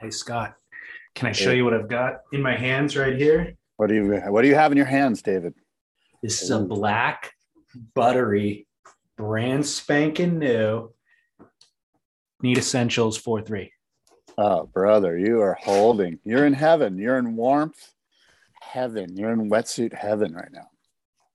Hey Scott, can I show you what I've got in my hands right here? What do you What do you have in your hands, David? This is a black, buttery, brand spanking new Need Essentials 4 3. Oh, brother, you are holding. You're in heaven. You're in warmth heaven. You're in wetsuit heaven right now.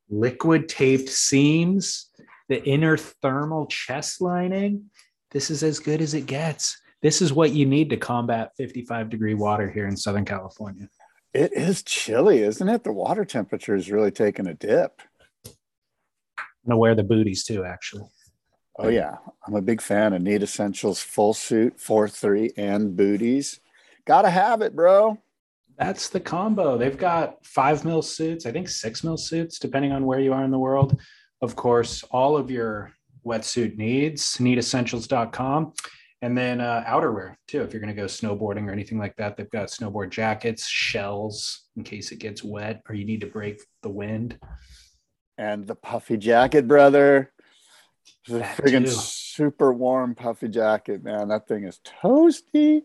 Liquid taped seams, the inner thermal chest lining. This is as good as it gets. This is what you need to combat 55 degree water here in Southern California. It is chilly, isn't it? The water temperature is really taking a dip. I'm gonna wear the booties too, actually. Oh yeah, I'm a big fan of Need Essentials full suit, four three, and booties. Gotta have it, bro. That's the combo. They've got five mil suits, I think six mil suits, depending on where you are in the world. Of course, all of your wetsuit needs, needessentials.com. And then uh, outerwear too. If you're going to go snowboarding or anything like that, they've got snowboard jackets, shells in case it gets wet or you need to break the wind. And the puffy jacket, brother. The too. super warm puffy jacket, man. That thing is toasty.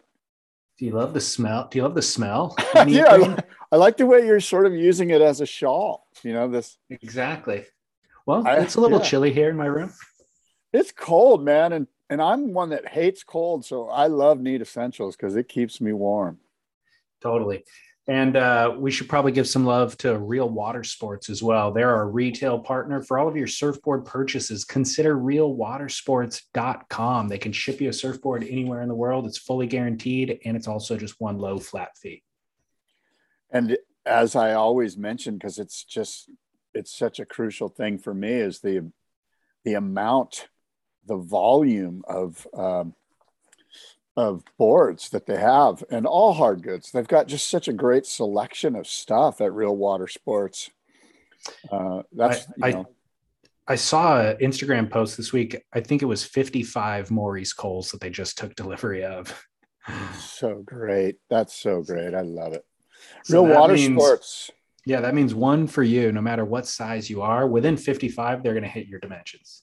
Do you love the smell? Do you love the smell? yeah, I, I like the way you're sort of using it as a shawl. You know, this exactly. Well, I- it's a little yeah. chilly here in my room. it's cold, man, and and I'm one that hates cold, so I love Need Essentials because it keeps me warm. Totally. And uh, we should probably give some love to Real Water Sports as well. They're our retail partner for all of your surfboard purchases. Consider realwatersports.com. They can ship you a surfboard anywhere in the world. It's fully guaranteed, and it's also just one low flat fee. And as I always mention, because it's just it's such a crucial thing for me, is the the amount, the volume of um, of boards that they have, and all hard goods. They've got just such a great selection of stuff at Real Water Sports. Uh, that's I- you know, I saw an Instagram post this week. I think it was 55 Maurice Coles that they just took delivery of. so great. That's so great. I love it. Real that Water means- Sports. Yeah, that means one for you, no matter what size you are. Within 55, they're going to hit your dimensions.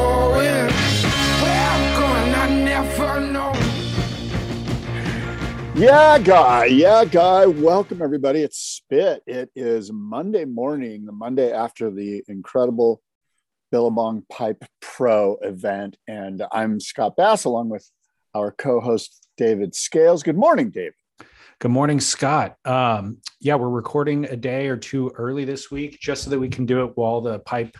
Yeah, guy. Yeah, guy. Welcome, everybody. It's Spit. It is Monday morning, the Monday after the incredible Billabong Pipe Pro event. And I'm Scott Bass along with our co host, David Scales. Good morning, David. Good morning, Scott. Um, yeah, we're recording a day or two early this week just so that we can do it while the pipe,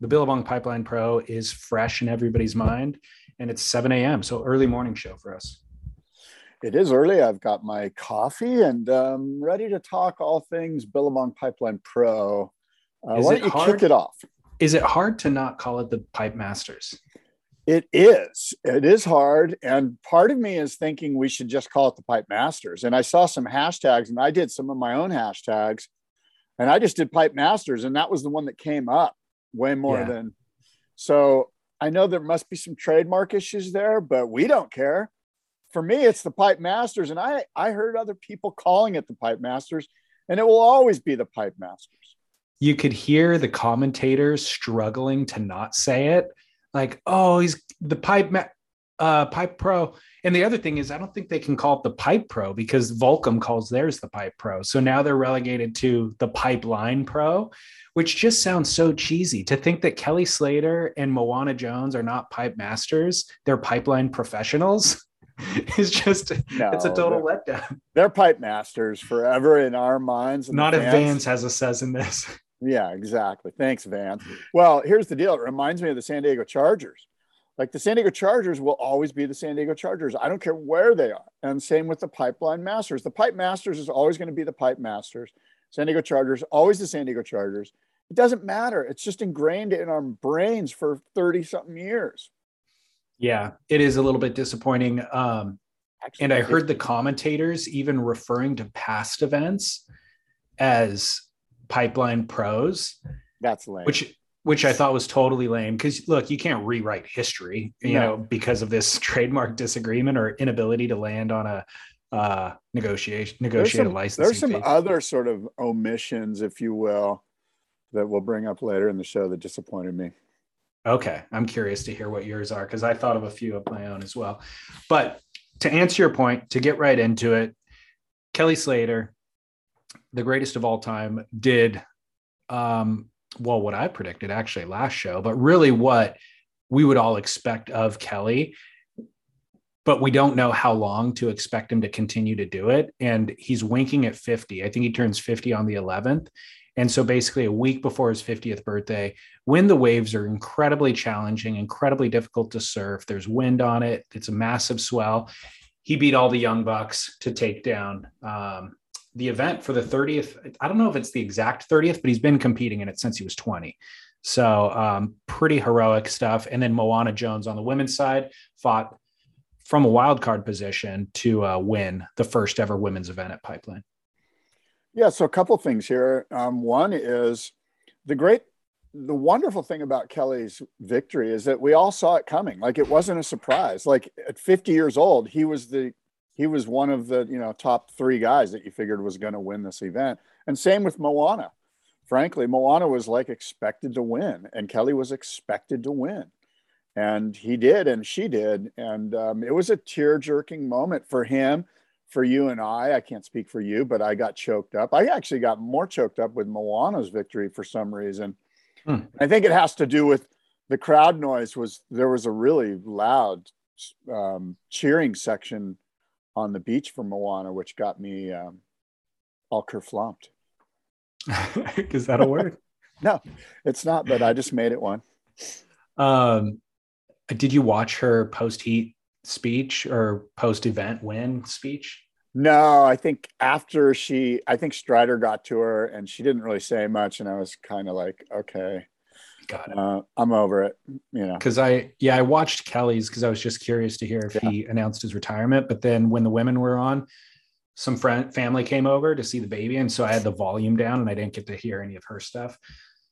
the Billabong Pipeline Pro is fresh in everybody's mind. And it's 7 a.m. So early morning show for us. It is early. I've got my coffee and um, ready to talk all things Billabong Pipeline Pro. Uh, why don't you hard? kick it off? Is it hard to not call it the Pipe Masters? It is. It is hard. And part of me is thinking we should just call it the Pipe Masters. And I saw some hashtags and I did some of my own hashtags. And I just did Pipe Masters. And that was the one that came up way more Yeah. than. So I know there must be some trademark issues there, but we don't care. For me, it's the Pipe Masters. And I, I heard other people calling it the Pipe Masters. And it will always be the Pipe Masters. You could hear the commentators struggling to not say it. Like, oh, he's the Pipe Ma- uh, Pipe Pro. And the other thing is, I don't think they can call it the Pipe Pro because Volcom calls theirs the Pipe Pro. So now they're relegated to the Pipeline Pro, which just sounds so cheesy to think that Kelly Slater and Moana Jones are not pipe masters, they're pipeline professionals. is just No, it's a total letdown. They're pipe masters forever in our minds. and Not if. Vance has a says in this. Yeah, exactly. Thanks, Vance. Well, here's the deal. It reminds me of the San Diego Chargers. Like the San Diego Chargers will always be the San Diego Chargers. I don't care where they are. And same with the Pipeline Masters. The Pipe Masters is always going to be the Pipe Masters. San Diego Chargers, always the San Diego Chargers. It doesn't matter. It's just ingrained in our brains for 30 something years. Yeah, it is a little bit disappointing. Um, Actually, and I heard the commentators even referring to past events as pipeline pros, that's lame. which which I thought was totally lame. Because look, you can't rewrite history, you No. know, because of this trademark disagreement or inability to land on a uh, negotiation there's negotiated some, there's some fee. other sort of omissions, if you will, that we'll bring up later in the show that disappointed me. Okay, I'm curious to hear what yours are because I thought of a few of my own as well. But to answer your point, to get right into it, Kelly Slater, the greatest of all time, did um, well what I predicted actually last show, but really what we would all expect of Kelly. But we don't know how long to expect him to continue to do it. And he's winking at 50. I think he turns 50 on the 11th. And so basically, a week before his 50th birthday, when the waves are incredibly challenging, incredibly difficult to surf, there's wind on it, it's a massive swell. He beat all the young bucks to take down um, the event for the 30th. I don't know if it's the exact 30th, but he's been competing in it since he was 20. So um, pretty heroic stuff. And then Moana Jones on the women's side fought from a wild card position to uh, win the first ever women's event at Pipeline. Yeah, so a couple things here. Um, one is the great, the wonderful thing about Kelly's victory is that we all saw it coming. Like it wasn't a surprise. Like at 50 years old, he was the he was one of the you know top three guys that you figured was going to win this event. And same with Moana. Frankly, Moana was like expected to win, and Kelly was expected to win, and he did, and she did, and um, it was a tear jerking moment for him for you and I, I can't speak for you, but I got choked up. I actually got more choked up with Moana's victory for some reason. Hmm. I think it has to do with the crowd noise was there was a really loud um, cheering section on the beach for Moana, which got me um, all kerflumped. Is that a word? No, it's not, but I just made it one. Um, did you watch her post heat speech or post event win speech? No, I think after she, I think Strider got to her and she didn't really say much. And I was kind of like, okay, Got it. uh, I'm over it. You know, Because I, yeah, I watched Kelly's because I was just curious to hear if Yeah. he announced his retirement. But then when the women were on, some friend family came over to see the baby, and so I had the volume down, and I didn't get to hear any of her stuff.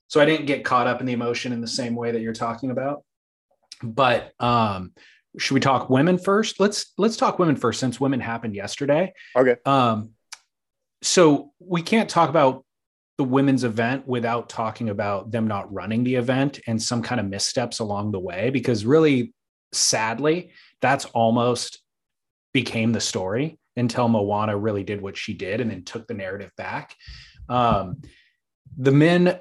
So I didn't get caught up in the emotion in the same way that you're talking about. But um, should we talk women first? Let's let's talk women first, since women happened yesterday. okay. Um, so we can't talk about the women's event without talking about them not running the event and some kind of missteps along the way, because really, sadly, that's almost became the story until Moana really did what she did and then took the narrative back. Um, the men,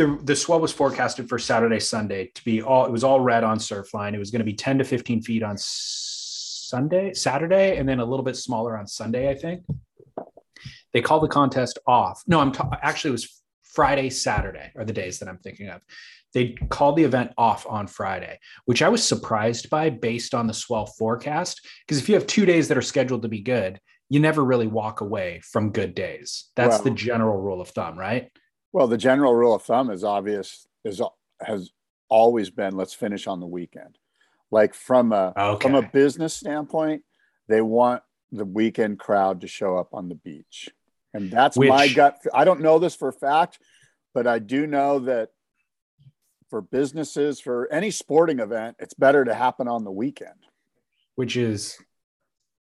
the the swell was forecasted for Saturday, Sunday to be all. It was all red on Surfline. It was going to be ten to fifteen feet on Sunday, Saturday, and then a little bit smaller on Sunday. I think they called the contest off. No, I'm actually it was Friday, Saturday are the days that I'm thinking of. They called the event off on Friday, which I was surprised by based on the swell forecast. Because if you have two days that are scheduled to be good, you never really walk away from good days. That's Well- the general rule of thumb, right? Well, the general rule of thumb is obvious, is has always been let's finish on the weekend. Like from a Okay. from a business standpoint, they want the weekend crowd to show up on the beach. And that's my gut. I don't know this for a fact, but I do know that for businesses, for any sporting event, it's better to happen on the weekend. which is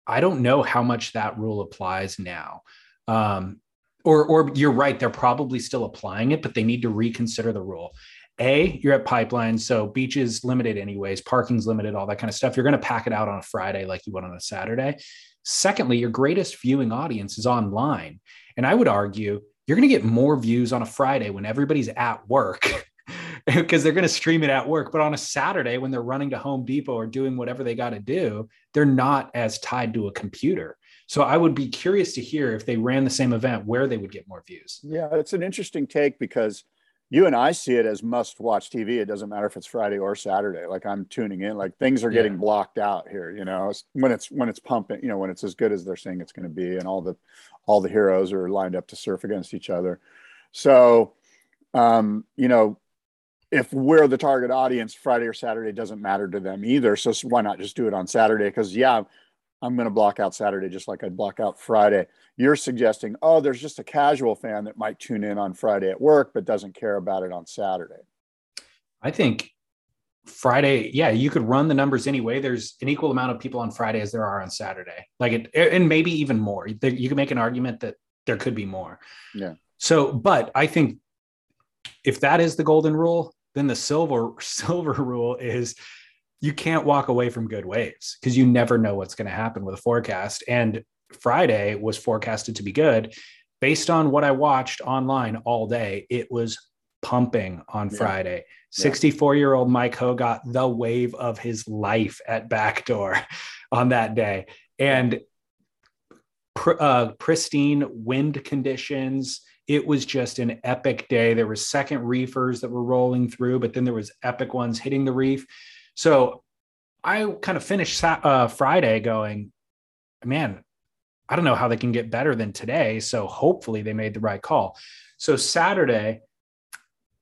I don't know how much that rule applies now. Um, or, or you're right, they're probably still applying it, but they need to reconsider the rule. A, you're at pipeline, so beaches limited anyways, parking's limited, all that kind of stuff. You're going to pack it out on a Friday like you would on a Saturday. Secondly, your greatest viewing audience is online. And I would argue you're going to get more views on a Friday when everybody's at work because they're going to stream it at work. But on a Saturday, when they're running to Home Depot or doing whatever they got to do, they're not as tied to a computer. So I would be curious to hear if they ran the same event where they would get more views. Yeah, it's an interesting take because you and I see it as must watch TV. It doesn't matter if it's Friday or Saturday. Like I'm tuning in, like things are getting yeah. blocked out here, you know, when it's, when it's pumping, you know, when it's as good as they're saying it's going to be and all the, all the heroes are lined up to surf against each other. So, um, you know, if we're the target audience, Friday or Saturday doesn't matter to them either. So why not just do it on Saturday? Because yeah, I'm going to block out Saturday just like I'd block out Friday. You're suggesting, oh, there's just a casual fan that might tune in on Friday at work but doesn't care about it on Saturday. I think Friday, yeah, you could run the numbers anyway. There's an equal amount of people on Friday as there are on Saturday. Like it, and maybe even more. You can make an argument that there could be more. Yeah. So, but I think if that is the golden rule, then the silver silver rule is you can't walk away from good waves because you never know what's going to happen with a forecast. And Friday was forecasted to be good. Based on what I watched online all day, it was pumping on yeah. Friday. 64 year old Mike Ho got the wave of his life at backdoor on that day. And pr- uh, pristine wind conditions it was just an epic day. There were second reefers that were rolling through, but then there was epic ones hitting the reef. So I kind of finished uh, Friday going, man, I don't know how they can get better than today. So hopefully they made the right call. So Saturday,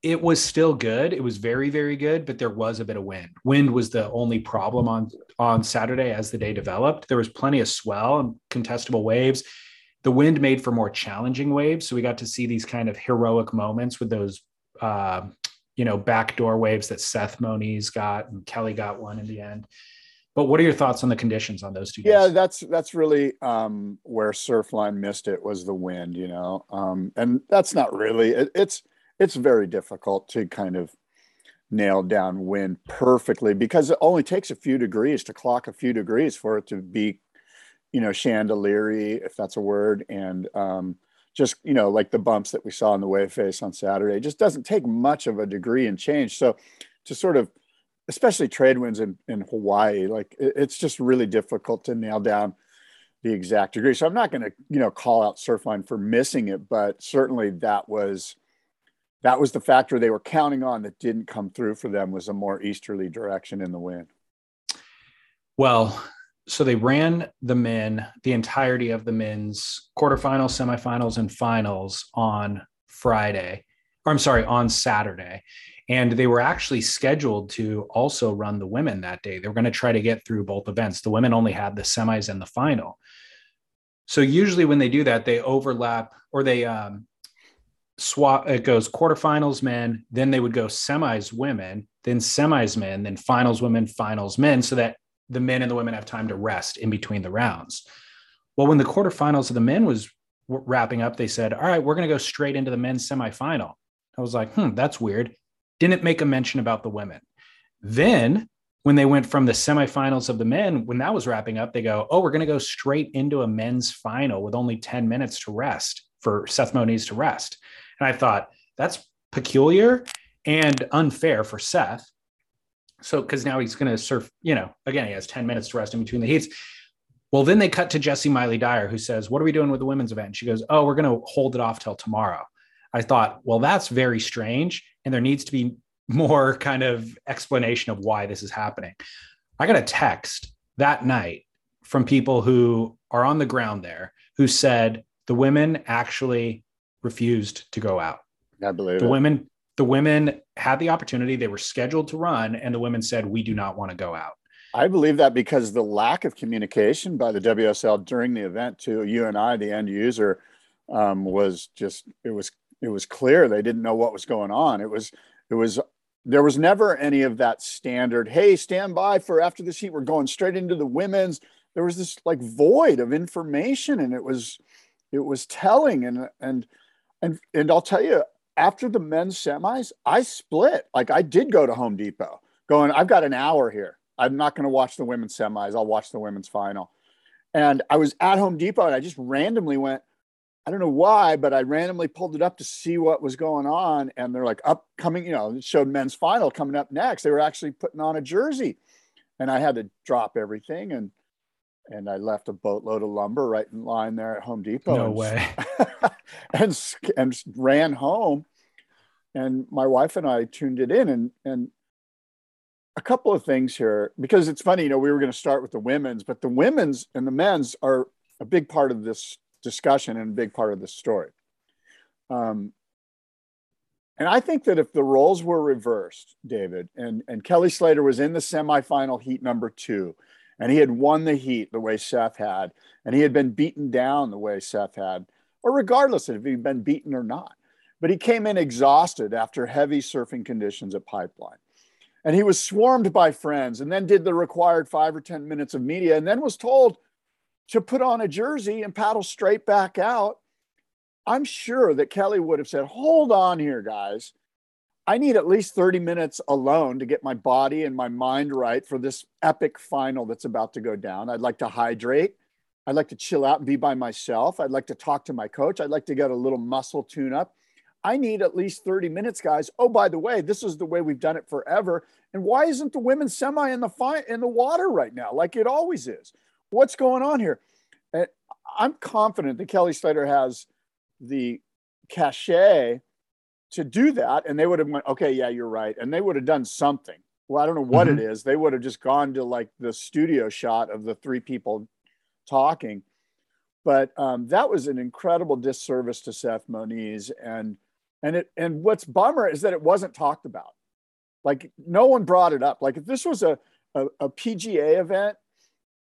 it was still good. It was very, very good, but there was a bit of wind. Wind was the only problem on on Saturday as the day developed. There was plenty of swell and contestable waves the wind made for more challenging waves. So we got to see these kind of heroic moments with those, uh, you know, backdoor waves that Seth Moniz got and Kelly got one in the end. But what are your thoughts on the conditions on those two days? Yeah, that's that's really um, where Surfline missed it was the wind, you know, um, and that's not really it, it's it's very difficult to kind of nail down wind perfectly because it only takes a few degrees to clock a few degrees for it to be you know, chandeliery if that's a word, and um, just you know, like the bumps that we saw in the wave face on Saturday. It just doesn't take much of a degree and change. So to sort of, especially trade winds in, in Hawaii, like it, it's just really difficult to nail down the exact degree. So I'm not going to you know call out Surfline for missing it, but certainly that was that was the factor they were counting on that didn't come through for them was a more easterly direction in the wind. Well, so they ran the men, the entirety of the men's quarterfinals, semifinals, and finals on Friday, or I'm sorry, on Saturday. And they were actually scheduled to also run the women that day. They were going to try to get through both events. The women only had the semis and the final. So usually when they do that, they overlap or they um, swap. It goes quarterfinals men, then they would go semis women, then semis men, then finals women, finals men, so that the men and the women have time to rest in between the rounds. Well, when the quarterfinals of the men was wrapping up, they said, "All right, we're going to go straight into the men's semifinal." I was like, "Hmm, that's weird." Didn't make a mention about the women. Then, when they went from the semifinals of the men, when that was wrapping up, they go, "Oh, we're going to go straight into a men's final with only 10 minutes to rest for Seth Moniz to rest." And I thought, that's peculiar and unfair for Seth so because now he's going to surf, you know, again, he has 10 minutes to rest in between the heats. Well, then they cut to Jessi Miley Dyer, who says, What are we doing with the women's event? And she goes, Oh, we're going to hold it off till tomorrow. I thought, Well, that's very strange. And there needs to be more kind of explanation of why this is happening. I got a text that night from people who are on the ground there who said the women actually refused to go out. I believe the it. women the women had the opportunity they were scheduled to run and the women said we do not want to go out. I believe that because the lack of communication by the wsl during the event to you and i the end user um, was just it was it was clear. They didn't know what was going on. It was it was there was never any of that standard hey stand by for after the heat we're going straight into the women's. There was this like void of information and it was it was telling and and and and i'll tell you after the men's semis, I split. Like I did go to Home Depot, going, I've got an hour here. I'm not going to watch the women's semis. I'll watch the women's final. And I was at Home Depot and I just randomly went, I don't know why, but I randomly pulled it up to see what was going on. And they're like, upcoming, you know, it showed men's final coming up next. They were actually putting on a jersey. And I had to drop everything and and I left a boatload of lumber right in line there at Home Depot. No and, way. and and ran home. And my wife and I tuned it in and and a couple of things here because it's funny, you know, we were going to start with the women's, but the women's and the men's are a big part of this discussion and a big part of this story. Um, and I think that if the roles were reversed, David, and, and Kelly Slater was in the semifinal heat number two, and he had won the heat the way Seth had, and he had been beaten down the way Seth had, or regardless of if he'd been beaten or not. But he came in exhausted after heavy surfing conditions at Pipeline. And he was swarmed by friends and then did the required five or 10 minutes of media and then was told to put on a jersey and paddle straight back out. I'm sure that Kelly would have said, Hold on here, guys. I need at least 30 minutes alone to get my body and my mind right for this epic final that's about to go down. I'd like to hydrate. I'd like to chill out and be by myself. I'd like to talk to my coach. I'd like to get a little muscle tune up. I need at least 30 minutes, guys. Oh, by the way, this is the way we've done it forever. And why isn't the women's semi in the fi- in the water right now, like it always is? What's going on here? And I'm confident that Kelly Slater has the cachet to do that, and they would have went, okay, yeah, you're right, and they would have done something. Well, I don't know what mm-hmm. it is. They would have just gone to like the studio shot of the three people talking. But um, that was an incredible disservice to Seth Moniz, and and it and what's bummer is that it wasn't talked about. Like no one brought it up. Like if this was a, a, a PGA event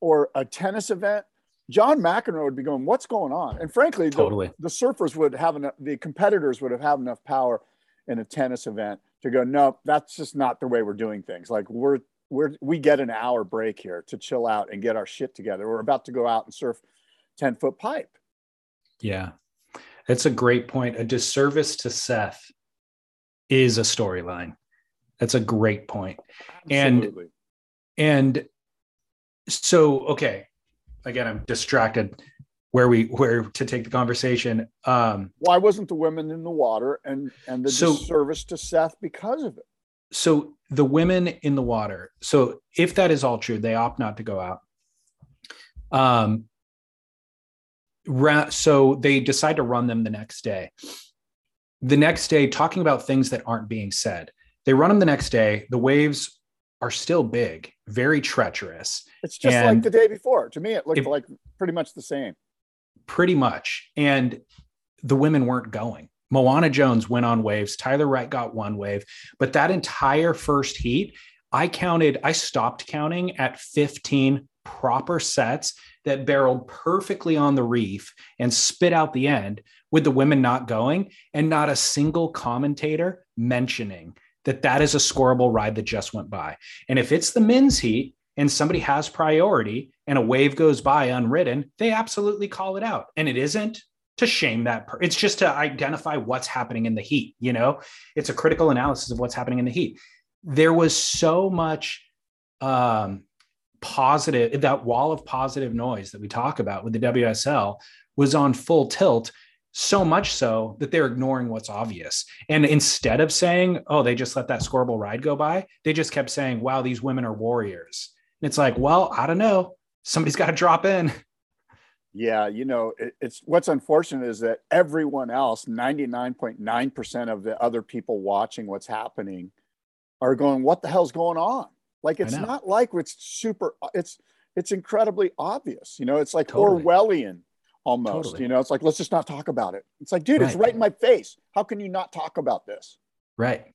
or a tennis event, John McEnroe would be going, "What's going on?" And frankly, totally. the, the surfers would have enough. The competitors would have had enough power in a tennis event to go, "No, that's just not the way we're doing things. Like we're we're we get an hour break here to chill out and get our shit together. We're about to go out and surf ten foot pipe." Yeah, that's a great point. A disservice to Seth is a storyline. That's a great point. Absolutely. And and so okay, again, I'm distracted where we where to take the conversation. Um why wasn't the women in the water and and the so, disservice to Seth because of it? So the women in the water. So if that is all true, they opt not to go out. Um so they decide to run them the next day. The next day, talking about things that aren't being said. They run them the next day. The waves are still big, very treacherous. It's just and like the day before. To me, it looked it, like pretty much the same. Pretty much. And the women weren't going. Moana Jones went on waves. Tyler Wright got one wave. But that entire first heat, I counted, I stopped counting at 15 proper sets that barreled perfectly on the reef and spit out the end with the women not going and not a single commentator mentioning that that is a scoreable ride that just went by. And if it's the men's heat and somebody has priority and a wave goes by unridden, they absolutely call it out. And it isn't to shame that per- it's just to identify what's happening in the heat, you know? It's a critical analysis of what's happening in the heat. There was so much um positive that wall of positive noise that we talk about with the WSL was on full tilt so much so that they're ignoring what's obvious. And instead of saying, oh, they just let that scoreable ride go by, they just kept saying, wow, these women are warriors. It's like, well, I don't know. Somebody's got to drop in. Yeah, you know, it, it's what's unfortunate is that everyone else, 99.9% of the other people watching what's happening, are going, what the hell's going on? Like it's not like it's super. It's it's incredibly obvious. You know, it's like totally. Orwellian almost. Totally. You know, it's like let's just not talk about it. It's like, dude, right. it's right in my face. How can you not talk about this? Right.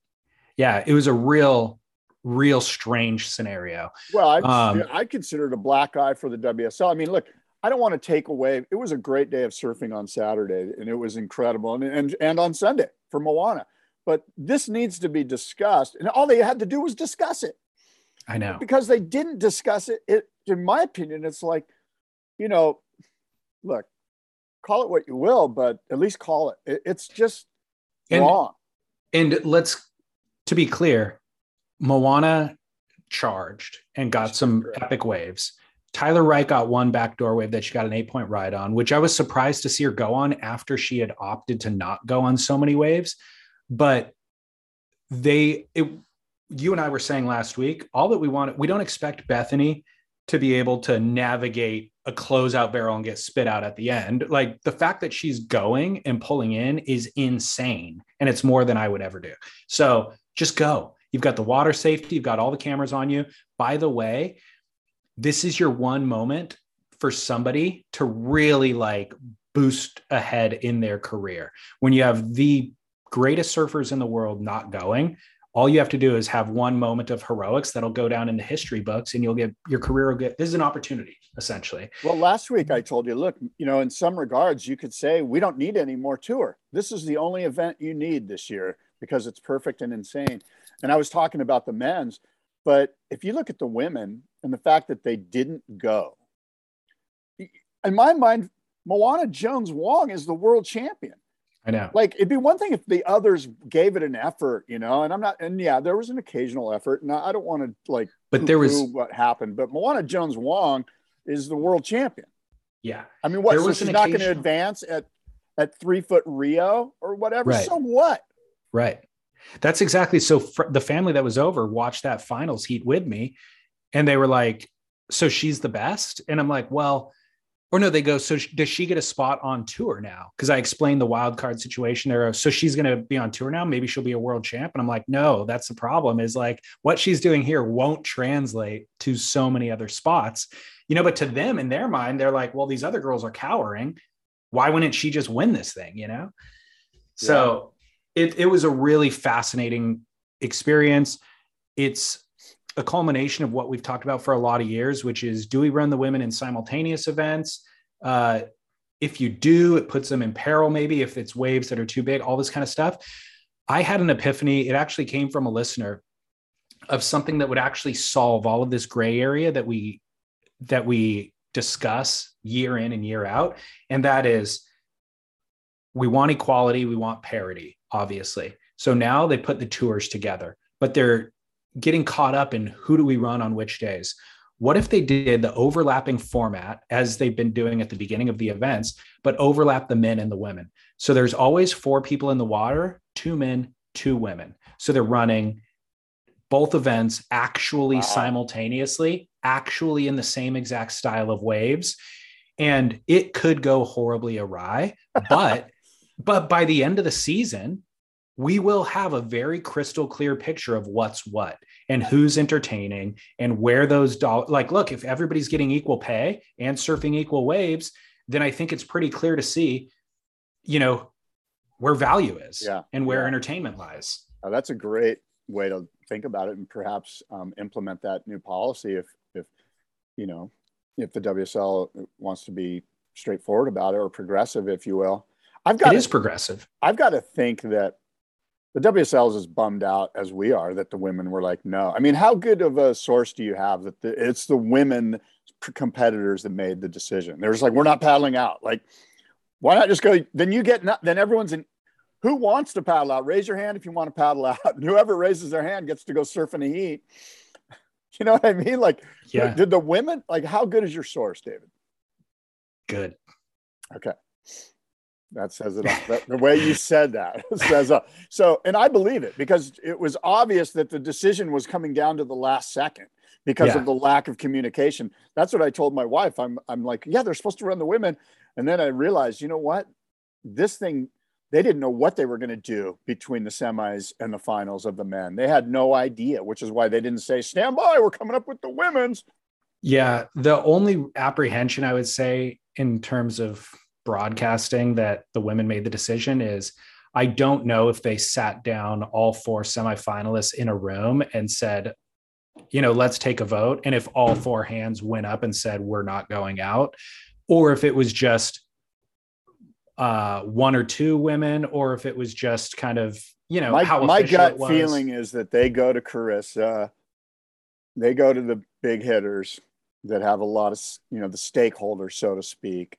Yeah, it was a real, real strange scenario. Well, I um, I consider it a black eye for the WSL. I mean, look, I don't want to take away. It was a great day of surfing on Saturday, and it was incredible, and and, and on Sunday for Moana. But this needs to be discussed, and all they had to do was discuss it. I know. Because they didn't discuss it. It, in my opinion, it's like, you know, look, call it what you will, but at least call it. it it's just and, wrong. And let's, to be clear, Moana charged and got some epic waves. Tyler Wright got one backdoor wave that she got an eight point ride on, which I was surprised to see her go on after she had opted to not go on so many waves. But they, it, you and I were saying last week, all that we want, we don't expect Bethany to be able to navigate a closeout barrel and get spit out at the end. Like the fact that she's going and pulling in is insane. And it's more than I would ever do. So just go. You've got the water safety, you've got all the cameras on you. By the way, this is your one moment for somebody to really like boost ahead in their career. When you have the greatest surfers in the world not going, all you have to do is have one moment of heroics that'll go down in the history books and you'll get your career will get this is an opportunity essentially well last week i told you look you know in some regards you could say we don't need any more tour this is the only event you need this year because it's perfect and insane and i was talking about the men's but if you look at the women and the fact that they didn't go in my mind moana jones wong is the world champion I know. Like it'd be one thing if the others gave it an effort, you know, and I'm not, and yeah, there was an occasional effort, and I don't want to like, but there was what happened. But Moana Jones Wong is the world champion. Yeah, I mean, what? So she's not going to advance at at three foot Rio or whatever. Right. So what? Right. That's exactly so. Fr- the family that was over watched that finals heat with me, and they were like, "So she's the best," and I'm like, "Well." or no, they go, so does she get a spot on tour now? Because I explained the wild card situation there. So she's going to be on tour now. Maybe she'll be a world champ. And I'm like, no, that's the problem is like what she's doing here won't translate to so many other spots, you know, but to them in their mind, they're like, well, these other girls are cowering. Why wouldn't she just win this thing? You know? So. It, it was a really fascinating experience. It's a culmination of what we've talked about for a lot of years, which is do we run the women in simultaneous events? Uh, if you do, it puts them in peril, maybe if it's waves that are too big, all this kind of stuff. I had an epiphany. It actually came from a listener of something that would actually solve all of this gray area that we that we discuss year in and year out. And that is we want equality, we want parity, obviously. So now they put the tours together, but they're getting caught up in who do we run on which days. What if they did the overlapping format as they've been doing at the beginning of the events, but overlap the men and the women? So there's always four people in the water, two men, two women. So they're running both events actually wow. simultaneously, actually in the same exact style of waves. And it could go horribly awry, but but by the end of the season, we will have a very crystal clear picture of what's what and who's entertaining and where those dollars like look if everybody's getting equal pay and surfing equal waves then i think it's pretty clear to see you know where value is yeah. and where yeah. entertainment lies oh, that's a great way to think about it and perhaps um, implement that new policy if if you know if the wsl wants to be straightforward about it or progressive if you will i've got it is to, progressive i've got to think that the WSL is as bummed out as we are that the women were like, no. I mean, how good of a source do you have that the, it's the women competitors that made the decision? They're just like, we're not paddling out. Like, why not just go? Then you get, then everyone's in. Who wants to paddle out? Raise your hand if you want to paddle out. And whoever raises their hand gets to go surf in the heat. You know what I mean? Like, yeah. did the women, like, how good is your source, David? Good. Okay. That says it all. the way you said that says uh, so, and I believe it because it was obvious that the decision was coming down to the last second because yeah. of the lack of communication. That's what I told my wife. I'm, I'm like, yeah, they're supposed to run the women, and then I realized, you know what, this thing, they didn't know what they were going to do between the semis and the finals of the men. They had no idea, which is why they didn't say, stand by, we're coming up with the women's. Yeah, the only apprehension I would say in terms of broadcasting that the women made the decision is I don't know if they sat down all four semifinalists in a room and said, you know, let's take a vote. And if all four hands went up and said, we're not going out, or if it was just uh, one or two women, or if it was just kind of, you know, my, my gut feeling is that they go to Carissa, they go to the big hitters that have a lot of, you know, the stakeholders, so to speak,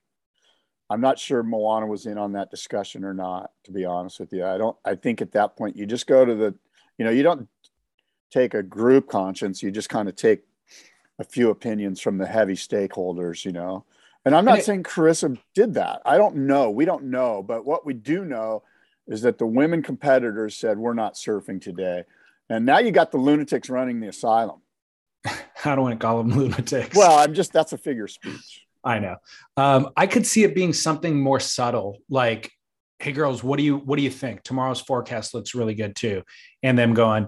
I'm not sure Moana was in on that discussion or not, to be honest with you. I don't, I think at that point you just go to the, you know, you don't take a group conscience, you just kind of take a few opinions from the heavy stakeholders, you know. And I'm not And it- saying Carissa did that. I don't know. We don't know. But what we do know is that the women competitors said, we're not surfing today. And now you got the lunatics running the asylum. I don't want to call them lunatics. Well, I'm just, that's a figure of speech. I know. Um, I could see it being something more subtle, like, "Hey, girls, what do you what do you think? Tomorrow's forecast looks really good too," and them going,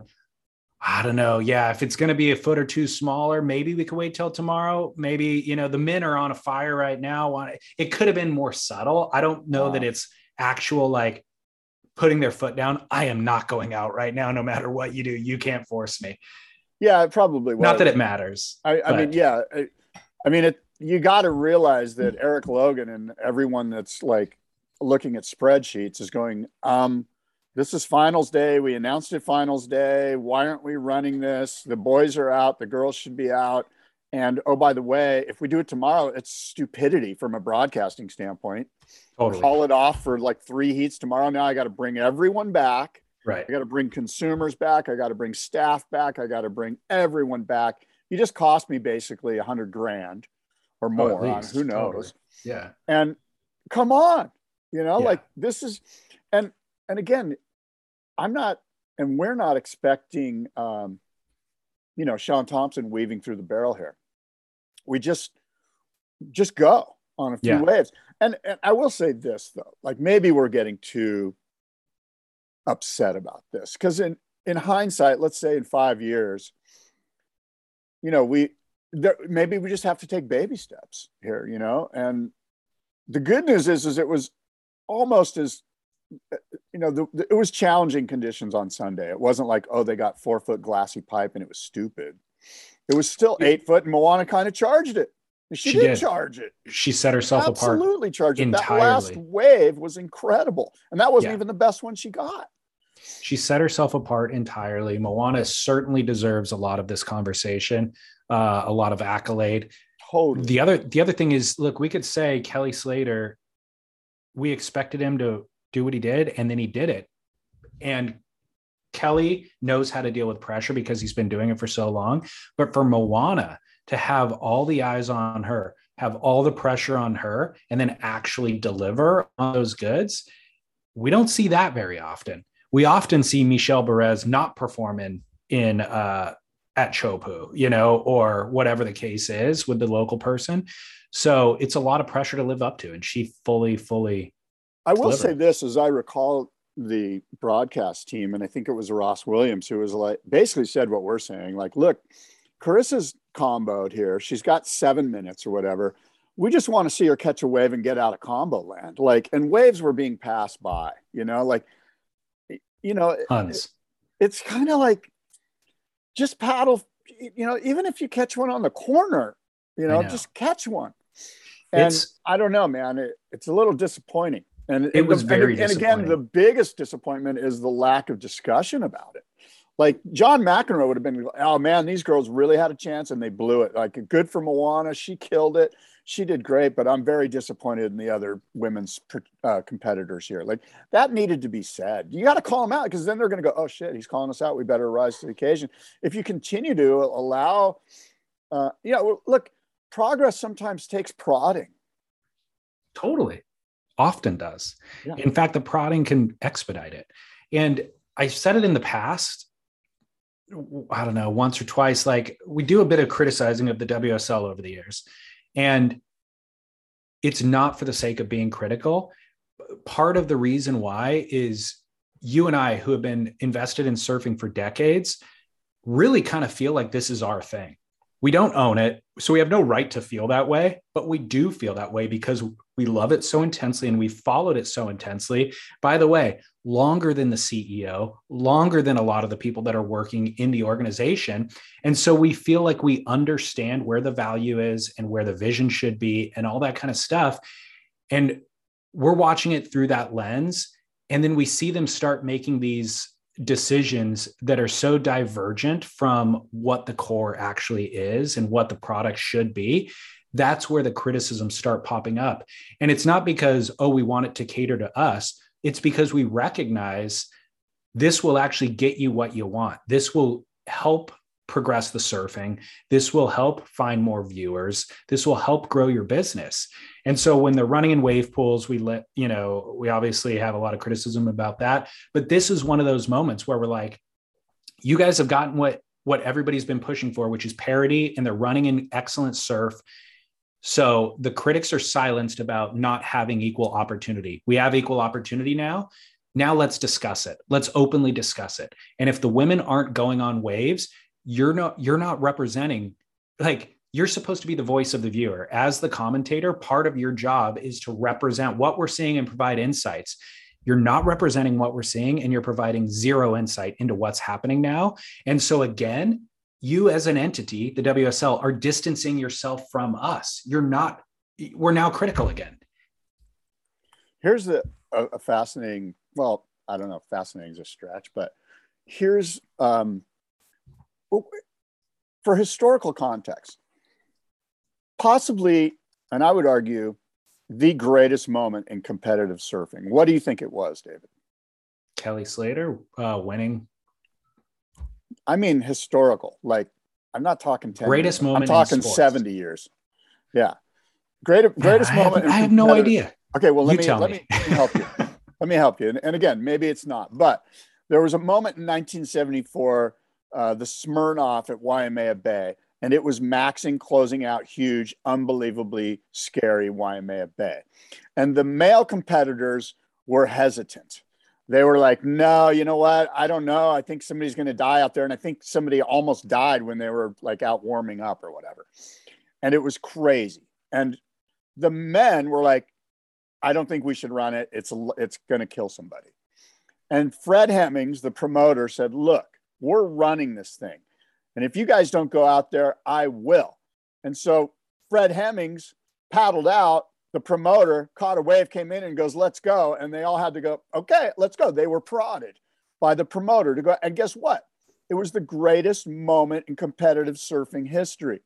"I don't know. Yeah, if it's going to be a foot or two smaller, maybe we could wait till tomorrow. Maybe you know the men are on a fire right now. It could have been more subtle. I don't know that it's actual like putting their foot down. I am not going out right now, no matter what you do. You can't force me. Yeah, it probably was. Not that it matters. I, I mean, yeah. I, I mean, it. You got to realize that Erik Logan and everyone that's like looking at spreadsheets is going, um, this is finals day. We announced it finals day. Why aren't we running this? The boys are out. The girls should be out. And oh, by the way, if we do it tomorrow, it's stupidity from a broadcasting standpoint. Totally Call it off for like three heats tomorrow. Now I got to bring everyone back. right. I got to bring consumers back. I got to bring staff back. I got to bring everyone back. You just cost me basically a hundred grand or Oh, more on least. who knows. Totally. Yeah. And come on, you know, Yeah. like this is, and and again, I'm not, and we're not expecting, um, you know, Shaun Tomson weaving through the barrel here. We just, just go on a few Yeah. waves. And and I will say this though, like maybe we're getting too upset about this because in in hindsight, let's say in five years, you know, we there, maybe we just have to take baby steps here, you know. And the good news is, is it was almost as you know, the, the, it was challenging conditions on Sunday. It wasn't like, oh, they got four foot glassy pipe and it was stupid. It was still eight foot, and Moana kind of charged it. She, She did, did. charge it. She set herself apart. Absolutely charged it. That last wave was incredible, and that wasn't Yeah. even the best one she got. She set herself apart entirely. Moana certainly deserves a lot of this conversation, uh, a lot of accolade. Totally. The other, the other thing is, look, we could say Kelly Slater. We expected him to do what he did, and then he did it. And Kelly knows how to deal with pressure because he's been doing it for so long. But for Moana to have all the eyes on her, have all the pressure on her, and then actually deliver on those goods, we don't see that very often. We often see Michel Bourez not performing in uh, at Chopu, you know, or whatever the case is with the local person. So it's a lot of pressure to live up to, and she fully, fully. I will delivered. say this as I recall the broadcast team, and I think it was Ross Williams who was like basically said what we're saying. Like, look, Carissa's comboed here. She's got seven minutes or whatever. We just want to see her catch a wave and get out of combo land. Like, and waves were being passed by, you know, like, you know, Tons. it's kind of like just paddle, you know, even if you catch one on the corner, you know, know. just catch one. And It's- I don't know, man, it, it's a little disappointing. And It and was the- very and again, the biggest disappointment is the lack of discussion about it. Like John McEnroe would have been, oh man, these girls really had a chance and they blew it. Like good for Moana, she killed it. She did great, but I'm very disappointed in the other women's uh, competitors here. Like that needed to be said. You got to call them out because then they're going to go, oh shit, he's calling us out. We better rise to the occasion. If you continue to allow, uh, you know, look, progress sometimes takes prodding. Totally. Often does. Yeah. In fact, the prodding can expedite it. And I've said it in the past. I don't know, once or twice. Like we do a bit of criticizing of the WSL over the years. And it's not for the sake of being critical. Part of the reason why is you and I, who have been invested in surfing for decades, really kind of feel like this is our thing. We don't own it. So we have no right to feel that way, but we do feel that way because we love it so intensely and we followed it so intensely. By the way, longer than the CEO, longer than a lot of the people that are working in the organization. And so we feel like we understand where the value is and where the vision should be and all that kind of stuff. And we're watching it through that lens. And then we see them start making these decisions that are so divergent from what the core actually is and what the product should be that's where the criticisms start popping up. And it's not because oh we want it to cater to us. It's because we recognize this will actually get you what you want. This will help progress the surfing. This will help find more viewers. This will help grow your business. And so when they're running in wave pools, we let, you know, we obviously have a lot of criticism about that. But this is one of those moments where we're like, you guys have gotten what what everybody's been pushing for, which is parity, and they're running in excellent surf. So the critics are silenced about not having equal opportunity. We have equal opportunity now. Now let's discuss it. Let's openly discuss it. And if the women aren't going on waves, you're not you're not representing like you're supposed to be the voice of the viewer. As the commentator part of your job is to represent what we're seeing and provide insights. You're not representing what we're seeing and you're providing zero insight into what's happening now. And so again you as an entity the wsl are distancing yourself from us. You're not we're now critical again. Here's a, a fascinating well i don't know fascinating is a stretch but here's um, for historical context, possibly, and I would argue, the greatest moment in competitive surfing. What do you think it was, David? Kelly Slater uh, winning. I mean, historical. Like, I'm not talking 10 greatest years. moment. I'm talking 70 years. Yeah. Great, greatest yeah, I moment. Have, I have no idea. Okay. Well, let, you me, let me. me, let me help you. let me help you. And, and again, maybe it's not, but there was a moment in 1974 uh, the Smirnoff at Waimea Bay, and it was maxing, closing out huge, unbelievably scary Waimea Bay. And the male competitors were hesitant. They were like, no, you know what? I don't know. I think somebody's going to die out there. And I think somebody almost died when they were like out warming up or whatever. And it was crazy. And the men were like, I don't think we should run it. It's, it's going to kill somebody. And Fred Hemmings, the promoter, said, look, we're running this thing. And if you guys don't go out there, I will. And so Fred Hemmings paddled out. The promoter caught a wave, came in and goes, let's go. And they all had to go, okay, let's go. They were prodded by the promoter to go. And guess what? It was the greatest moment in competitive surfing history.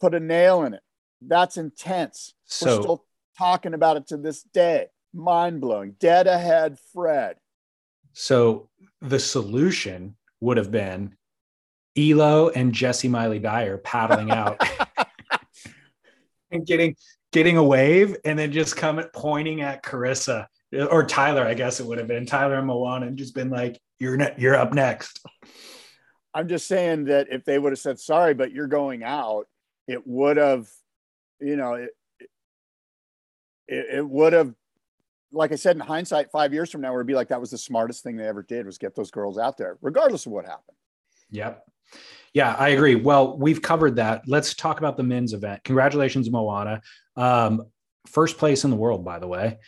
Put a nail in it. That's intense. So, We're still talking about it to this day. Mind blowing. Dead ahead, Fred. So the solution would have been Elo and Jessi Miley Dyer paddling out and getting getting a wave and then just coming pointing at Carissa or Tyler, I guess it would have been Tyler and Moana and just been like, You're ne- you're up next. I'm just saying that if they would have said sorry, but you're going out, it would have, you know, it, it, it would have like I said, in hindsight, five years from now, would be like that was the smartest thing they ever did was get those girls out there, regardless of what happened. Yep. Yeah, I agree. Well, we've covered that. Let's talk about the men's event. Congratulations, Moana. Um, first place in the world, by the way.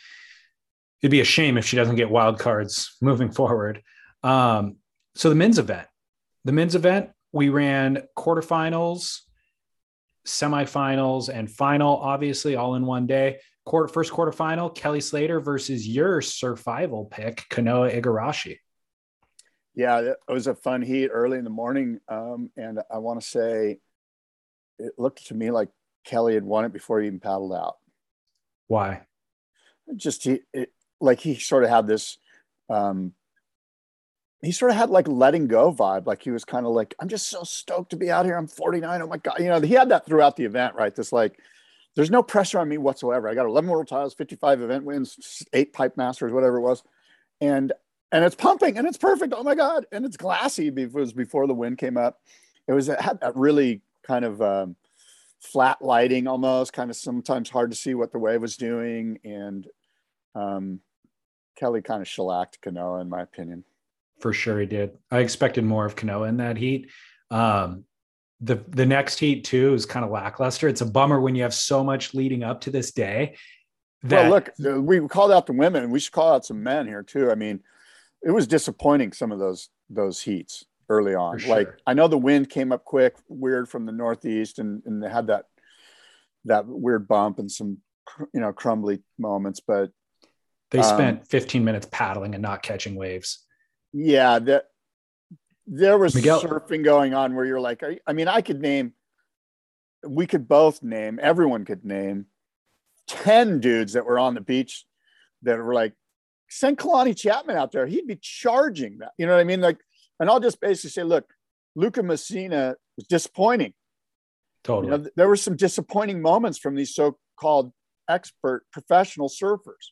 It'd be a shame if she doesn't get wild cards moving forward. Um, so the men's event, the men's event, we ran quarterfinals, semifinals, and final, obviously all in one day quarter first quarterfinal, Kelly Slater versus your survival pick, Kanoa Igarashi. Yeah, it was a fun heat early in the morning, um, and I want to say it looked to me like Kelly had won it before he even paddled out. Why? Just he, it, like he sort of had this. Um, he sort of had like letting go vibe. Like he was kind of like, I'm just so stoked to be out here. I'm 49. Oh my god, you know. He had that throughout the event, right? This like there's no pressure on me whatsoever. I got 11 world titles, 55 event wins, eight pipe masters, whatever it was. And and it's pumping and it's perfect. Oh my God. And it's glassy. Was before the wind came up. It was it had that really kind of um, flat lighting almost, kind of sometimes hard to see what the wave was doing. And um, Kelly kind of shellacked Kanoa, in my opinion. For sure he did. I expected more of Kanoa in that heat. Um, the the next heat too is kind of lackluster. It's a bummer when you have so much leading up to this day. That, well, look, we called out the women. We should call out some men here too. I mean, it was disappointing some of those those heats early on. Sure. Like I know the wind came up quick, weird from the northeast, and and they had that that weird bump and some you know crumbly moments, but they spent um, 15 minutes paddling and not catching waves. Yeah, that there was Miguel. surfing going on where you're like, you, I mean, I could name, we could both name, everyone could name 10 dudes that were on the beach that were like, send Kalani Chapman out there. He'd be charging that. You know what I mean? Like, and I'll just basically say, look, Lucca Mesinas was disappointing. Totally. You know, there were some disappointing moments from these so-called expert professional surfers.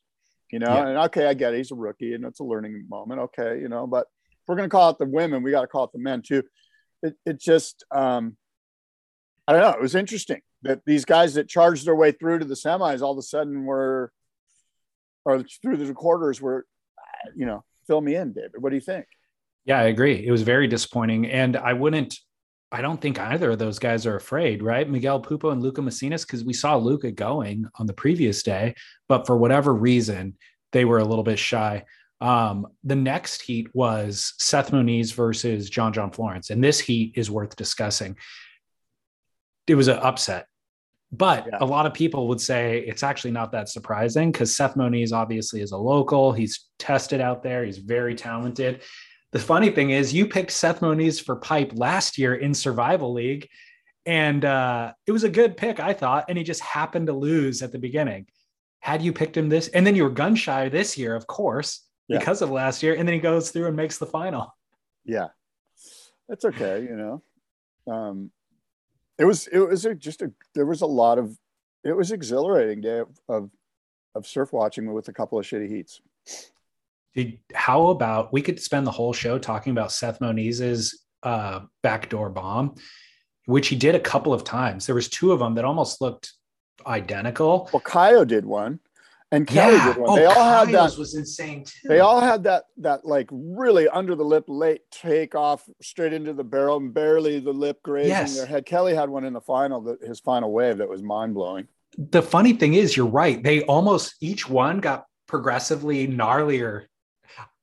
You know, Yeah. and okay, I get it. He's a rookie and it's a learning moment. Okay, you know, but we're gonna call it the women, we got to call it the men too. It it just um I don't know. It was interesting that these guys that charged their way through to the semis all of a sudden were, or through the quarters were, you know, fill me in, David. What do you think? Yeah, I agree. It was very disappointing. And I wouldn't, I don't think either of those guys are afraid, right? Miguel Pupo and Lucca Mesinas, because we saw Lucca going on the previous day, but for whatever reason, they were a little bit shy. Um, the next heat was Seth Moniz versus John John Florence. And this heat is worth discussing. It was an upset. But Yeah. a lot of people would say it's actually not that surprising because Seth Moniz obviously is a local. He's tested out there. He's very talented. The funny thing is, you picked Seth Moniz for pipe last year in Survival League, and uh, it was a good pick, I thought. And he just happened to lose at the beginning. Had you picked him this, and then you were gun shy this year, of course, Yeah. because of last year, and then he goes through and makes the final. Yeah, that's okay. You know, um, it was it was a, just a there was a lot of it was exhilarating day of, of of surf watching with a couple of shitty heats. Did, how about we could spend the whole show talking about Seth Moniz's uh, backdoor bomb, which he did a couple of times. There was two of them that almost looked identical. Well, Kaio did one, and Kelly did one. Oh, they all had that. was insane too. They all had that that like really under the lip late take off straight into the barrel and barely the lip grazing Yes. their head. Kelly had one in the final that his final wave that was mind blowing. the funny thing is, you're right. They almost each one got progressively gnarlier.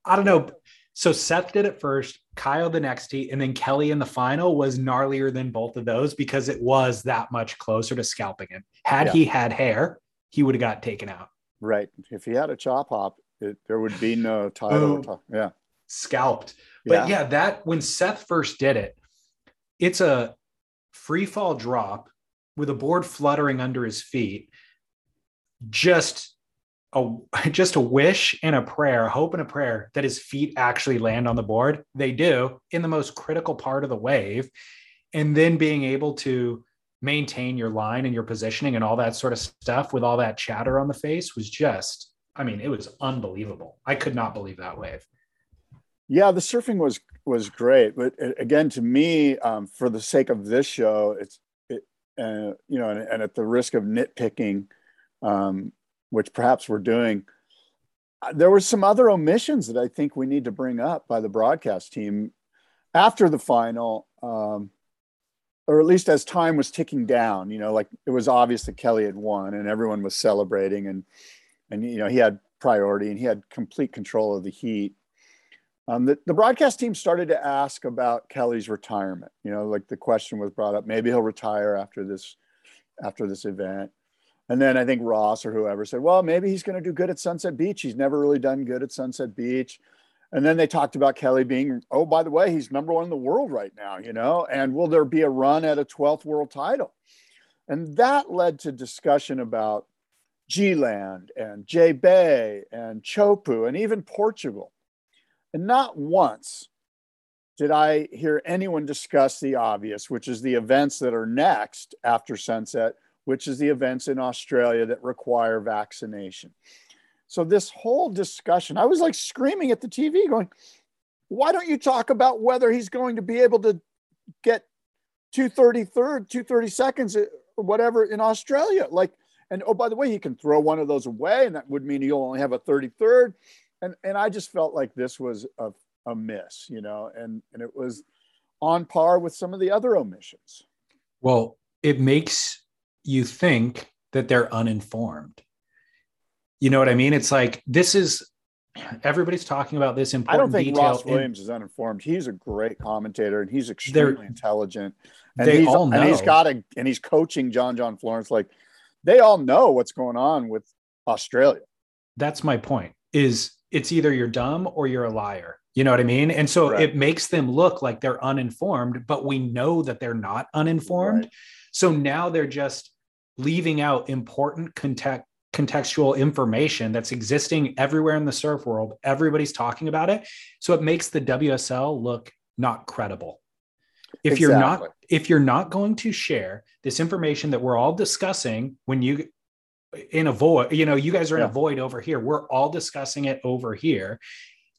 I don't know. So Seth did it first, Kyle the next heat, and then Kelly in the final was gnarlier than both of those because it was that much closer to scalping him. Had Yeah. he had hair, he would have got taken out. Right. If he had a chop hop, it, there would be no title. Oh. Boom. Yeah. scalped. But yeah. that when Seth first did it, it's a free fall drop with a board fluttering under his feet. Just a just a wish and a prayer, a hope and a prayer that his feet actually land on the board. They do in the most critical part of the wave. And then being able to maintain your line and your positioning and all that sort of stuff with all that chatter on the face was just, I mean, it was unbelievable. I could not believe that wave. Yeah, the surfing was was great, but again, to me, um, for the sake of this show, it's it, uh, you know, and, and at the risk of nitpicking, um, which perhaps we're doing, uh, there were some other omissions that I think we need to bring up by the broadcast team after the final, um, or at least as time was ticking down. You know, like it was obvious that Kelly had won, and everyone was celebrating, and and you know he had priority and he had complete control of the heat. Um, the, the broadcast team started to ask about Kelly's retirement. You know, like the question was brought up, maybe he'll retire after this, after this event. And then I think Ross or whoever said, well, maybe he's going to do good at Sunset Beach. He's never really done good at Sunset Beach. And then they talked about Kelly being, oh, by the way, he's number one in the world right now, you know, and will there be a run at a 12th world title? And that led to discussion about G-Land and J Bay and Chopu and even Portugal. And not once did I hear anyone discuss the obvious, which is the events that are next after sunset, which is the events in Australia that require vaccination. So, this whole discussion, I was like screaming at the TV, going, Why don't you talk about whether he's going to be able to get 233rd, 230 seconds, uh, or whatever in Australia? Like, and oh, by the way, he can throw one of those away, and that would mean he'll only have a 33rd and and I just felt like this was a, a miss, you know, and and it was on par with some of the other omissions. Well, it makes you think that they're uninformed. You know what I mean? It's like this is everybody's talking about this important. I don't think detail. Ross Williams is uninformed. He's a great commentator and he's extremely intelligent. And they he's, all and he's know. got a and he's coaching John John Florence. Like they all know what's going on with Australia. that's my point. Is it's either you're dumb or you're a liar. You know what I mean? And so Right. it makes them look like they're uninformed, but we know that they're not uninformed. Right. So now they're just leaving out important context contextual information that's existing everywhere in the surf world. Everybody's talking about it. So it makes the WSL look not credible. if you're not if you're not going to share this information that we're all discussing when you in a void you know you guys are in Yeah. a void over here we're all discussing it over here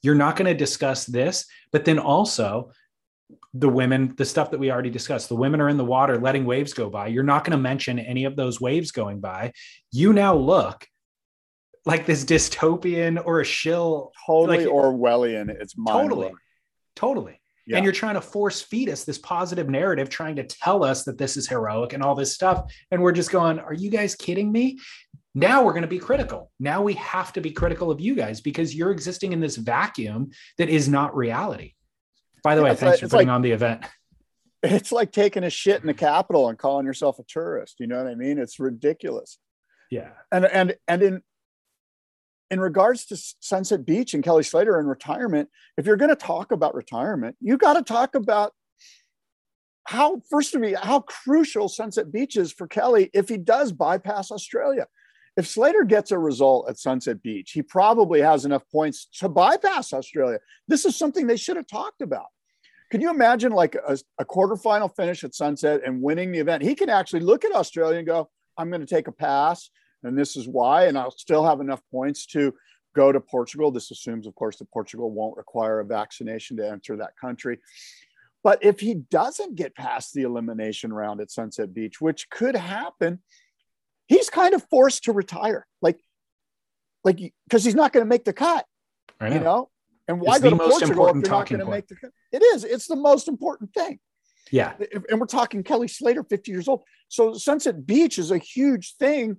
you're not going to discuss this but then also the women the stuff that we already discussed the women are in the water letting waves go by. You're not going to mention any of those waves going by. You now look like this dystopian or a shill Totally like- Orwellian. It's totally. Totally. Yeah. and you're trying to force feed us this positive narrative trying to tell us that this is heroic and all this stuff. And we're just going are you guys kidding me? Now we're going to be critical. Now we have to be critical of you guys because you're existing in this vacuum that is not reality by the way it's thanks like- for putting like- on the event It's like taking a shit in the Capitol and calling yourself a tourist. You know what I mean? It's ridiculous. yeah And and and in in regards to Sunset Beach and Kelly Slater and retirement, if you're going to talk about retirement, you got to talk about how first of all how crucial Sunset Beach is for Kelly if he does bypass Australia. If Slater gets a result at Sunset Beach, he probably has enough points to bypass Australia. This is something they should have talked about. Can you imagine like a, a quarterfinal finish at Sunset and winning the event? He can actually look at Australia and go, I'm going to take a pass, and this is why, and I'll still have enough points to go to Portugal. This assumes, of course, that Portugal won't require a vaccination to enter that country. But if he doesn't get past the elimination round at Sunset Beach, which could happen, he's kind of forced to retire. Like, like because he's not going to make the cut, I you know. And why It's go the to most Portugal if you're not talking going to make the cut? It is. It's the most important thing yeah and we're talking Kelly Slater, 50 years old. So Sunset Beach is a huge thing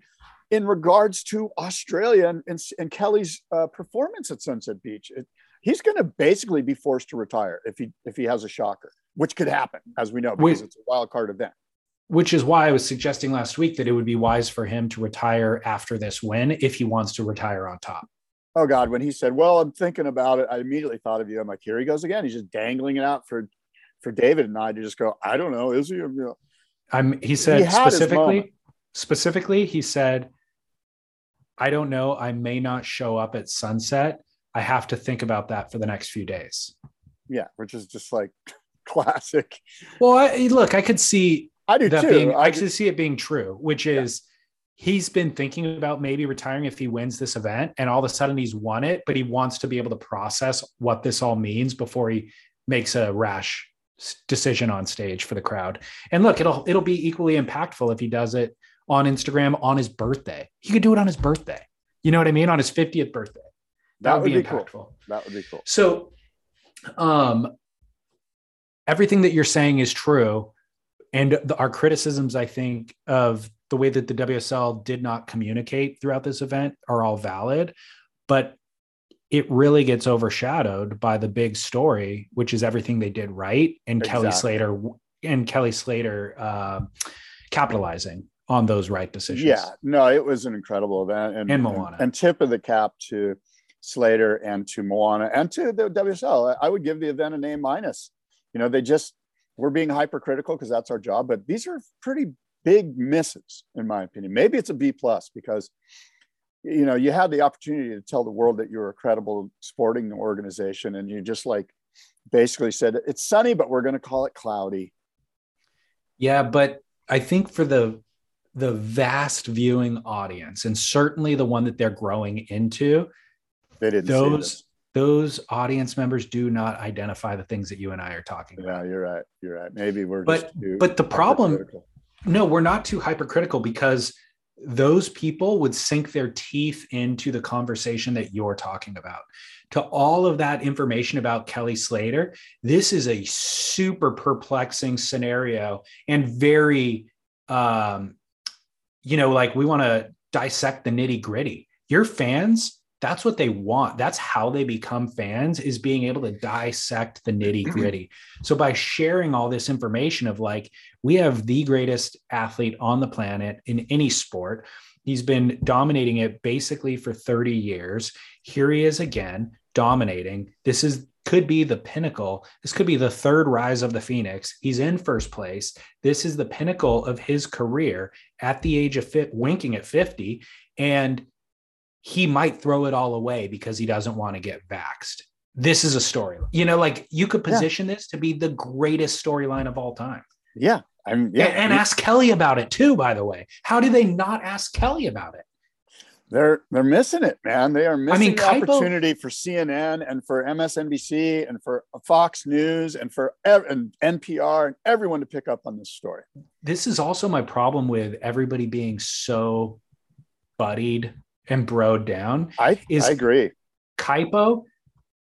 in regards to Australia and, and, and Kelly's uh, performance at Sunset Beach. It- he's going to basically be forced to retire if he if he has a shocker, which could happen, as we know, because Wait. it's a wild card event. Which is why I was suggesting last week that it would be wise for him to retire after this win if he wants to retire on top. Oh God, when he said, "Well, I'm thinking about it," I immediately thought of you. I'm like, here he goes again. He's just dangling it out for for David and I to just go. I don't know. Is he? I'm he said He had his moment. specifically specifically he said I don't know I may not show up at sunset I have to think about that for the next few days. yeah, which is just like classic. Well, I, look, I could see I do too. being I I do- see it being true, which is he's been thinking about maybe retiring if he wins this event and all of a sudden he's won it, but he wants to be able to process what this all means before he makes a rash decision on stage for the crowd. And look, it'll it'll be equally impactful if he does it on Instagram on his birthday. He could do it on his birthday. You know what I mean? On his 50th birthday. That, would, be, cool. impactful. That would be cool. So, um, everything that you're saying is true, and the, our criticisms, I think, of the way that the WSL did not communicate throughout this event are all valid, but it really gets overshadowed by the big story, which is everything they did right, and Kelly Slater and Kelly Slater uh, capitalizing on those right decisions. Yeah, no, it was an incredible event, and And Moana. and, tip of the cap to Slater and to Moana and to the WSL. I I would give the event an A minus. You know, they just we're being hypercritical because that's our job, but these are pretty big misses, in my opinion. Maybe it's a B plus because you know you had the opportunity to tell the world that you're a credible sporting organization, and you just like basically said it's sunny, but we're going to call it cloudy. Yeah, but I think for the the vast viewing audience, and certainly the one that they're growing into, They didn't see those. Those audience members do not identify the things that you and I are talking about. Yeah, you're right. You're right. Maybe we're But- just too but the problem- No, we're not too hypercritical because those people would sink their teeth into the conversation that you're talking about. To all of that information about Kelly Slater, this is a super perplexing scenario and very, um, you know, like we want to dissect the nitty gritty. Your fans, that's what they want. That's how they become fans is being able to dissect the nitty mm-hmm. gritty. so by sharing all this information of like, we have the greatest athlete on the planet in any sport. He's been dominating it basically for 30 years. Here he is again, dominating. This is could be the pinnacle. This could be the third rise of the Phoenix. He's in first place. This is the pinnacle of his career at the age of fit, winking at 50. And he might throw it all away because he doesn't want to get vaxxed. this is a story. You know, like you could position yeah. this to be the greatest storyline of all time. Yeah. I'm, yeah. And, and ask Kelly about it too, by the way. How do they not ask Kelly about it? They're they're missing it, man. They are missing I mean, the Kaipo, opportunity for CNN and for MSNBC and for Fox News and for and NPR and everyone to pick up on this story. This is also my problem with everybody being so buddied and broed down. I is I agree. Kaipo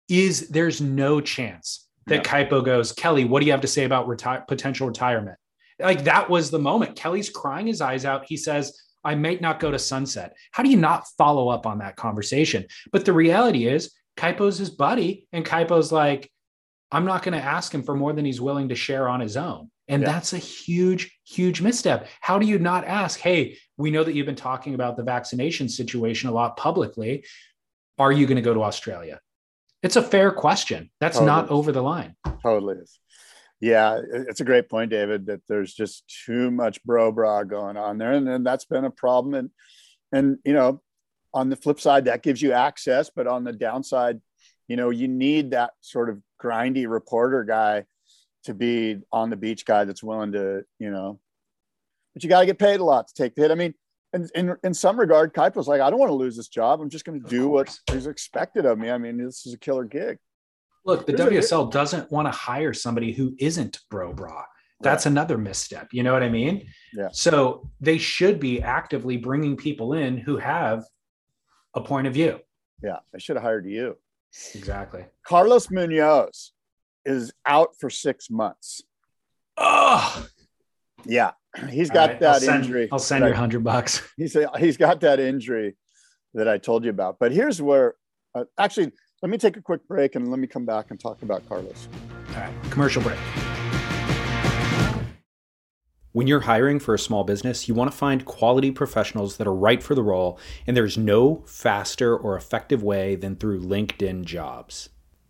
is there's no chance that no. Kaipo goes, Kelly, what do you have to say about reti- potential retirement? Like that was the moment. Kelly's crying his eyes out. He says, I might not go to sunset. How do you not follow up on that conversation? But the reality is, Kaipo's his buddy, and Kaipo's like, I'm not going to ask him for more than he's willing to share on his own. And yeah. that's a huge, huge misstep. How do you not ask, hey, we know that you've been talking about the vaccination situation a lot publicly. Are you going to go to Australia? It's a fair question. That's totally. not over the line. Totally is. Yeah, it's a great point, David, that there's just too much bro bra going on there. And, and that's been a problem. And, and, you know, on the flip side, that gives you access. But on the downside, you know, you need that sort of grindy reporter guy to be on the beach guy that's willing to, you know, but you got to get paid a lot to take the hit. I mean, in, in, in some regard, Kaipo's like, I don't want to lose this job. I'm just going to do what is expected of me. I mean, this is a killer gig. Look, the There's WSL a, doesn't want to hire somebody who isn't bro bra. That's right. another misstep. You know what I mean? Yeah. So they should be actively bringing people in who have a point of view. Yeah. I should have hired you. Exactly. Carlos Munoz is out for six months. Oh, yeah. He's got right, that I'll send, injury. I'll send you a hundred bucks. He's he's got that injury that I told you about. But here's where, uh, actually, let me take a quick break and let me come back and talk about Carlos. All right, commercial break. When you're hiring for a small business, you want to find quality professionals that are right for the role, and there's no faster or effective way than through LinkedIn Jobs.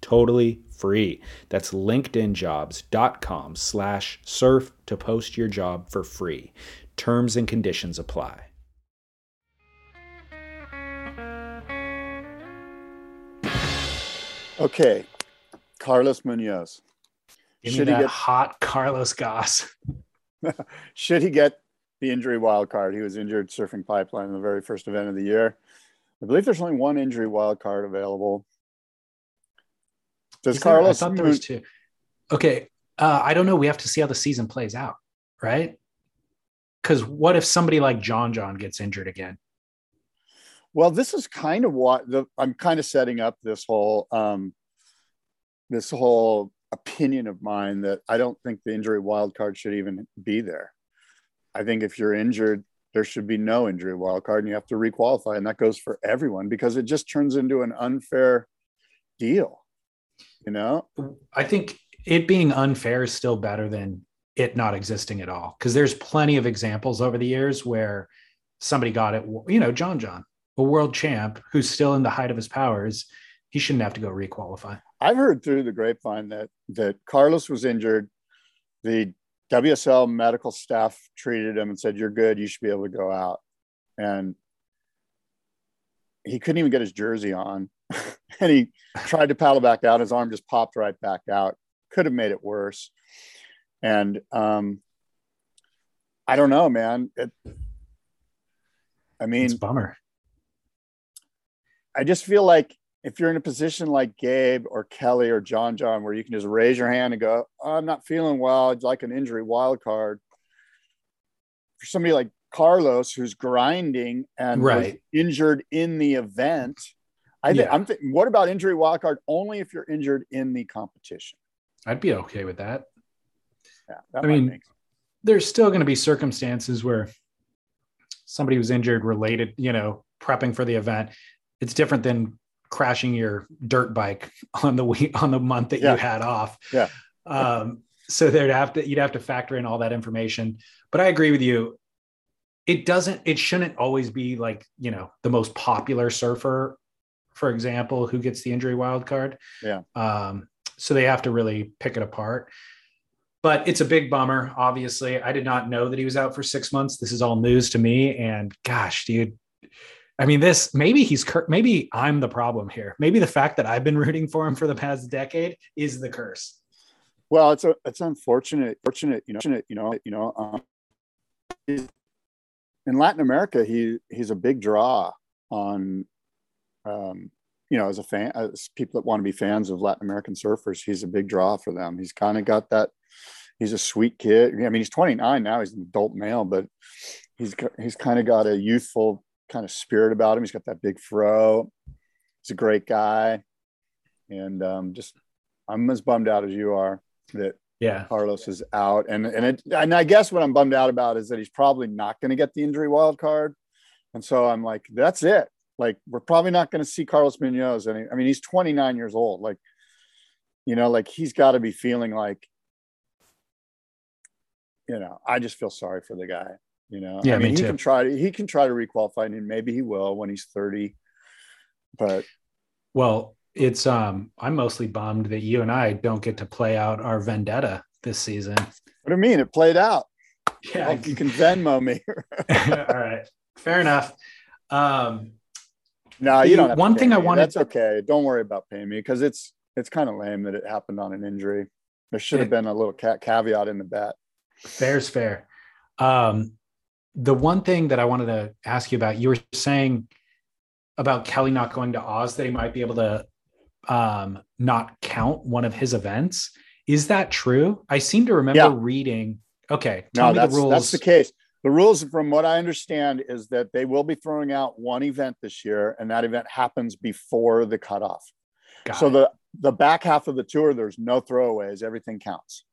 totally free. That's linkedinjobs.com slash surf to post your job for free. Terms and conditions apply. Okay, Carlos Munoz. Give Should me that get... hot Carlos Goss. Should he get the injury wild card? He was injured surfing pipeline in the very first event of the year. I believe there's only one injury wild card available. Does Carlos? I thought there was two. Okay, uh, I don't know. We have to see how the season plays out, right? Because what if somebody like John John gets injured again? Well, this is kind of what the, I'm kind of setting up this whole um, this whole opinion of mine that I don't think the injury wild card should even be there. I think if you're injured, there should be no injury wild card, and you have to requalify, and that goes for everyone because it just turns into an unfair deal you know? I think it being unfair is still better than it not existing at all. Because there's plenty of examples over the years where somebody got it you know john john a world champ who's still in the height of his powers he shouldn't have to go requalify. I've heard through the grapevine that that carlos was injured. The wsl medical staff treated him and said you're good. You should be able to go out. And he couldn't even get his jersey on and he tried to paddle back out. His arm just popped right back out. Could have made it worse. And um, I don't know, man. It, I mean, it's bummer. I just feel like if you're in a position like Gabe or Kelly or John John, where you can just raise your hand and go, oh, "I'm not feeling well," it's like an injury wild card. For somebody like Carlos, who's grinding and right. injured in the event, I think yeah. I'm thinking, what about injury wild card? Only if you're injured in the competition. I'd be okay with that. Yeah, that I mean, there's still going to be circumstances where somebody was injured related, you know, prepping for the event. It's different than crashing your dirt bike on the week on the month that yeah. you had off. Yeah. Um, so there'd have to you'd have to factor in all that information. But I agree with you. It doesn't. It shouldn't always be like you know the most popular surfer, for example, who gets the injury wild card. Yeah. Um, so they have to really pick it apart. But it's a big bummer. Obviously, I did not know that he was out for six months. This is all news to me. And gosh, dude, I mean, this maybe he's maybe I'm the problem here. Maybe the fact that I've been rooting for him for the past decade is the curse. Well, it's a, it's unfortunate. Fortunate, you know, you know, you know. Um, in Latin America, he he's a big draw on, um, you know, as a fan, as people that want to be fans of Latin American surfers, he's a big draw for them. He's kind of got that. He's a sweet kid. I mean, he's 29 now. He's an adult male, but he's he's kind of got a youthful kind of spirit about him. He's got that big fro. He's a great guy, and um, just I'm as bummed out as you are that yeah Carlos is out. And and it, and I guess what I'm bummed out about is that he's probably not going to get the injury wild card, and so I'm like, that's it. Like we're probably not going to see Carlos Munoz. And I mean, he's 29 years old. Like, you know, like he's got to be feeling like, you know, I just feel sorry for the guy. You know, yeah, I mean, me he can try to he can try to requalify, and maybe he will when he's thirty. But well, it's um, I'm mostly bummed that you and I don't get to play out our vendetta this season. What do you mean? It played out. Yeah, well, you can Venmo me. All right, fair enough. Um, no, you don't. one thing. I wanted. That's okay. Don't worry about paying me because it's it's kind of lame that it happened on an injury. There should have been a little caveat in the bet. Fair's fair. Um, the one thing that I wanted to ask you about, you were saying about Kelly not going to Oz that he might be able to um, not count one of his events. Is that true? I seem to remember yeah. reading. Okay, tell no, me that's, the rules. That's the case. The rules, from what I understand, is that they will be throwing out one event this year, and that event happens before the cutoff. Got so it. the the back half of the tour, there's no throwaways. Everything counts.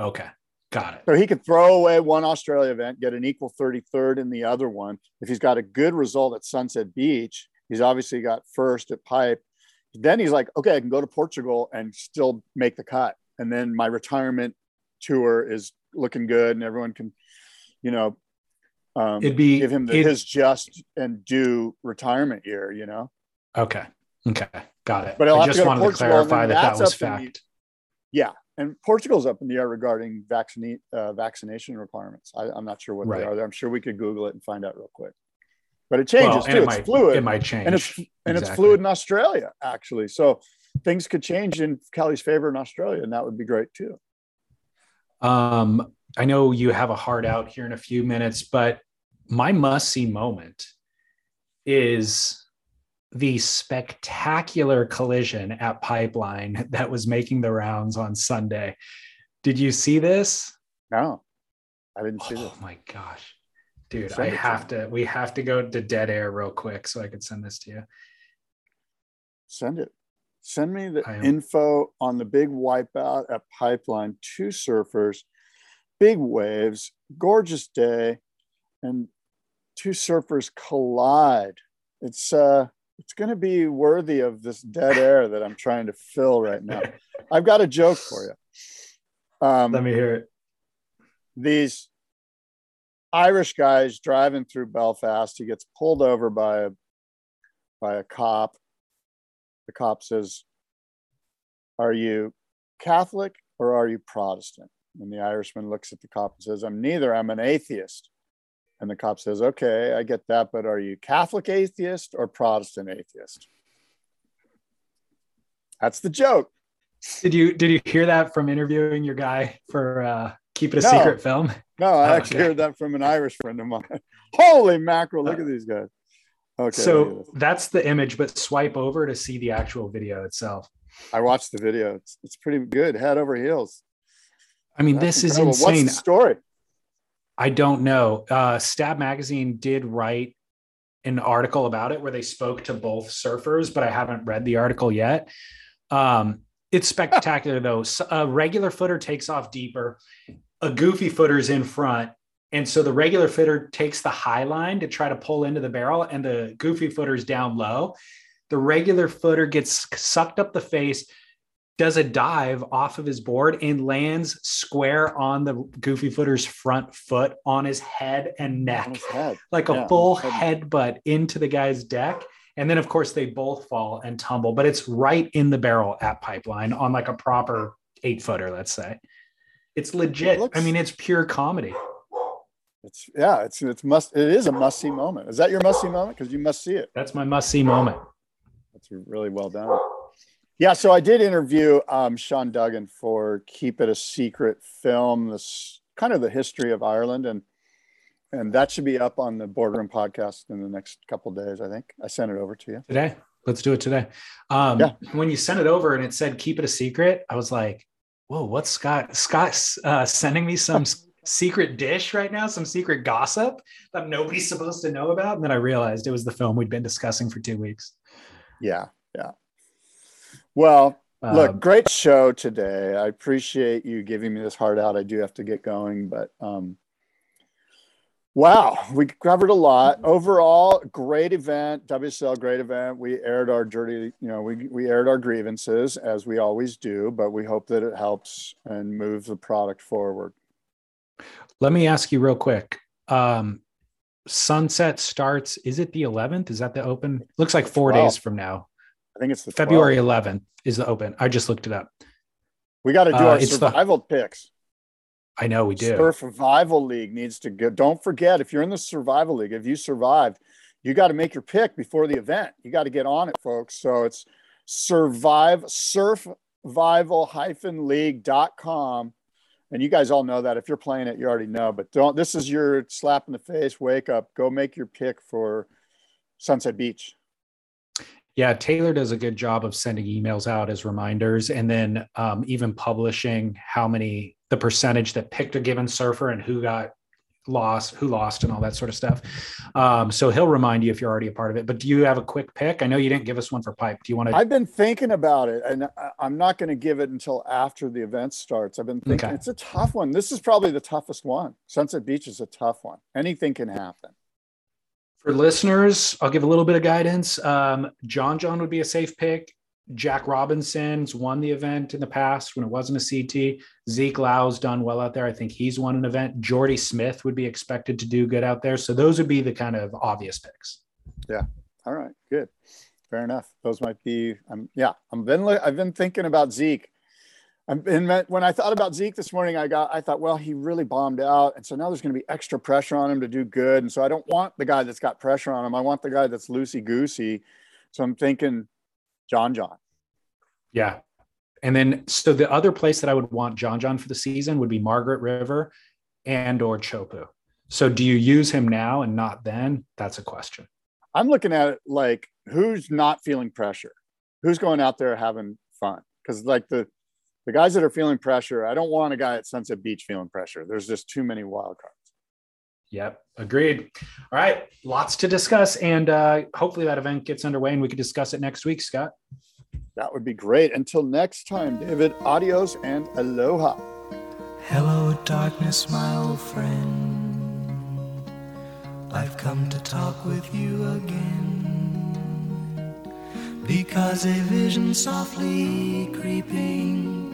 Okay. Got it. So he could throw away one Australia event, get an equal 33rd in the other one. If he's got a good result at Sunset Beach, he's obviously got first at Pipe. Then he's like, okay, I can go to Portugal and still make the cut. And then my retirement tour is looking good and everyone can, you know, um, it'd be give him the, his just and due retirement year, you know? Okay. Okay. Got it. But I just to wanted to, to clarify that that was fact. The, yeah and Portugal's up in the air regarding vaccine uh, vaccination requirements. I, am not sure what right. they are. I'm sure we could Google it and find out real quick. But it changes well, too. It it's might, fluid. It might change, and it's and it's fluid in Australia actually. So things could change in Kelly's favor in Australia, and that would be great too. Um, I know you have a hard out here in a few minutes, but my must see moment is the spectacular collision at Pipeline that was making the rounds on Sunday. Did you see this? No, I didn't see oh, this. Oh my gosh. Dude, I have to, to we have to go to dead air real quick so I could send this to you. Send it. Send me the info on the big wipeout at Pipeline. Two surfers, big waves, gorgeous day, and two surfers collide. It's uh it's going to be worthy of this dead air that I'm trying to fill right now. I've got a joke for you. Um, Let me hear it. These Irish guys driving through Belfast. He gets pulled over by a by a cop. The cop says, "Are you Catholic or are you Protestant?" And the Irishman looks at the cop and says, "I'm neither. I'm an atheist." And the cop says, okay, I get that, but are you Catholic atheist or Protestant atheist? That's the joke. Did you did you hear that from interviewing your guy for uh Keep it a No. secret film. No, I Oh, actually okay. heard that from an Irish friend of mine. Holy mackerel! Look at these guys. Okay. so that's the image, but swipe over to see the actual video itself. I watched the video. It's, it's pretty good, head over heels. I mean, That's this is insane. What's the story? I don't know. Uh, Stab Magazine did write an article about it where they spoke to both surfers, but I haven't read the article yet. Um, it's spectacular though. A regular footer takes off deeper, a goofy footer's in front. And so the regular footer takes the high line to try to pull into the barrel, and the goofy footer's down low. The regular footer gets sucked up the face, does a dive off of his board and lands square on the goofy footer's front foot on his head and neck, head. like a Yeah, full head. headbutt into the guy's deck. And then, of course, they both fall and tumble, but it's right in the barrel at pipeline on like a proper eight footer, let's say. It's legit. looks- I mean, it's pure comedy. It's yeah. It's it's must. It is a must see moment. Is that your must see moment? Because you must see it. That's my must see moment. That's really well done. Yeah, so I did interview um, Sean Duggan for Keep It a Secret film, this kind of the history of Ireland, and and that should be up on the Boardroom podcast in the next couple days. I think I sent it over to you. Today, let's do it today. Um, Yeah. When you sent it over and it said keep it a secret, I was like, whoa, what's Scott? Scott's uh, sending me some secret dish right now, some secret gossip that nobody's supposed to know about. And then I realized it was the film we'd been discussing for two weeks. Yeah, yeah. Well, look, Um, great show today. I appreciate you giving me this heart out. I do have to get going, but um, wow, we covered a lot. Overall, great event. WSL, great event. We aired our dirty, you know, we we aired our grievances as we always do, but we hope that it helps and moves the product forward. let me ask you real quick. Um, sunset starts, is it the 11th? Is that the open? Looks like four 12th. days from now. I think it's the February 12th. 11th is the open. I just looked it up. We got to do Uh, our it's the- survival picks. I know we do. Surf survival League needs to go. Don't forget, if you're in the Survival League, if you survived, you got to make your pick before the event. You got to get on it, folks. So it's survive survival league.com. And you guys all know that. If you're playing it, you already know. But don't this is your slap in the face, wake up, go make your pick for Sunset Beach. Yeah, Taylor does a good job of sending emails out as reminders and then um, even publishing how many, the percentage that picked a given surfer and who got lost, who lost, and all that sort of stuff. Um, so he'll remind you if you're already a part of it. But do you have a quick pick? I know you didn't give us one for pipe. Do you want to? I've been thinking about it, and I- I'm not going to give it until after the event starts. I've been thinking Okay. it's a tough one. This is probably the toughest one. Sunset Beach is a tough one. Anything can happen. For listeners, I'll give a little bit of guidance. Um, John John would be a safe pick. Jack Robinson's won the event in the past when it wasn't a CT. Zeke Lau's done well out there. I think he's won an event. Jordy Smith would be expected to do good out there. So those would be the kind of obvious picks. Yeah. All right, good, fair enough. Those might be. Um, yeah, I've been I've been thinking about Zeke. I've when I thought about Zeke this morning. I got I thought, well, he really bombed out, and so now there's going to be extra pressure on him to do good. And so I don't want the guy that's got pressure on him. I want the guy that's loosey goosey. So I'm thinking, John John. Yeah. And then so the other place that I would want John John for the season would be Margaret River and or Chopu. So do you use him now and not then? That's a question. I'm looking at it like who's not feeling pressure, who's going out there having fun. Because like the the guys that are feeling pressure, I don't want a guy at Sunset Beach feeling pressure. There's just too many wild cards. Yep, agreed. All right, lots to discuss, and uh, hopefully that event gets underway, and we can discuss it next week, Scott. That would be great. Until next time, David, adios and aloha. Hello, darkness, my old friend. I've come to talk with you again. Because a vision softly creeping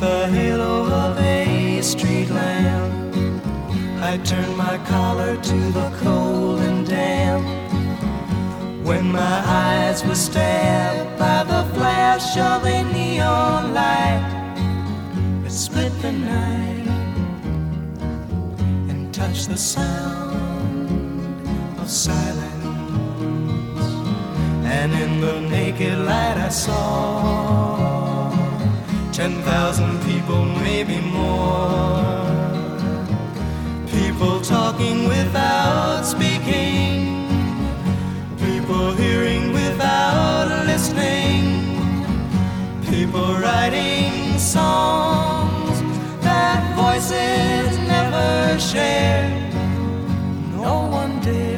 the halo of a street lamp, I turned my collar to the cold and damp. When my eyes were stabbed by the flash of a neon light, it split the night and touched the sound of silence. And in the naked light, I saw ten thousand people, maybe more. People talking without speaking, people hearing without listening, people writing songs that voices never shared. No one dared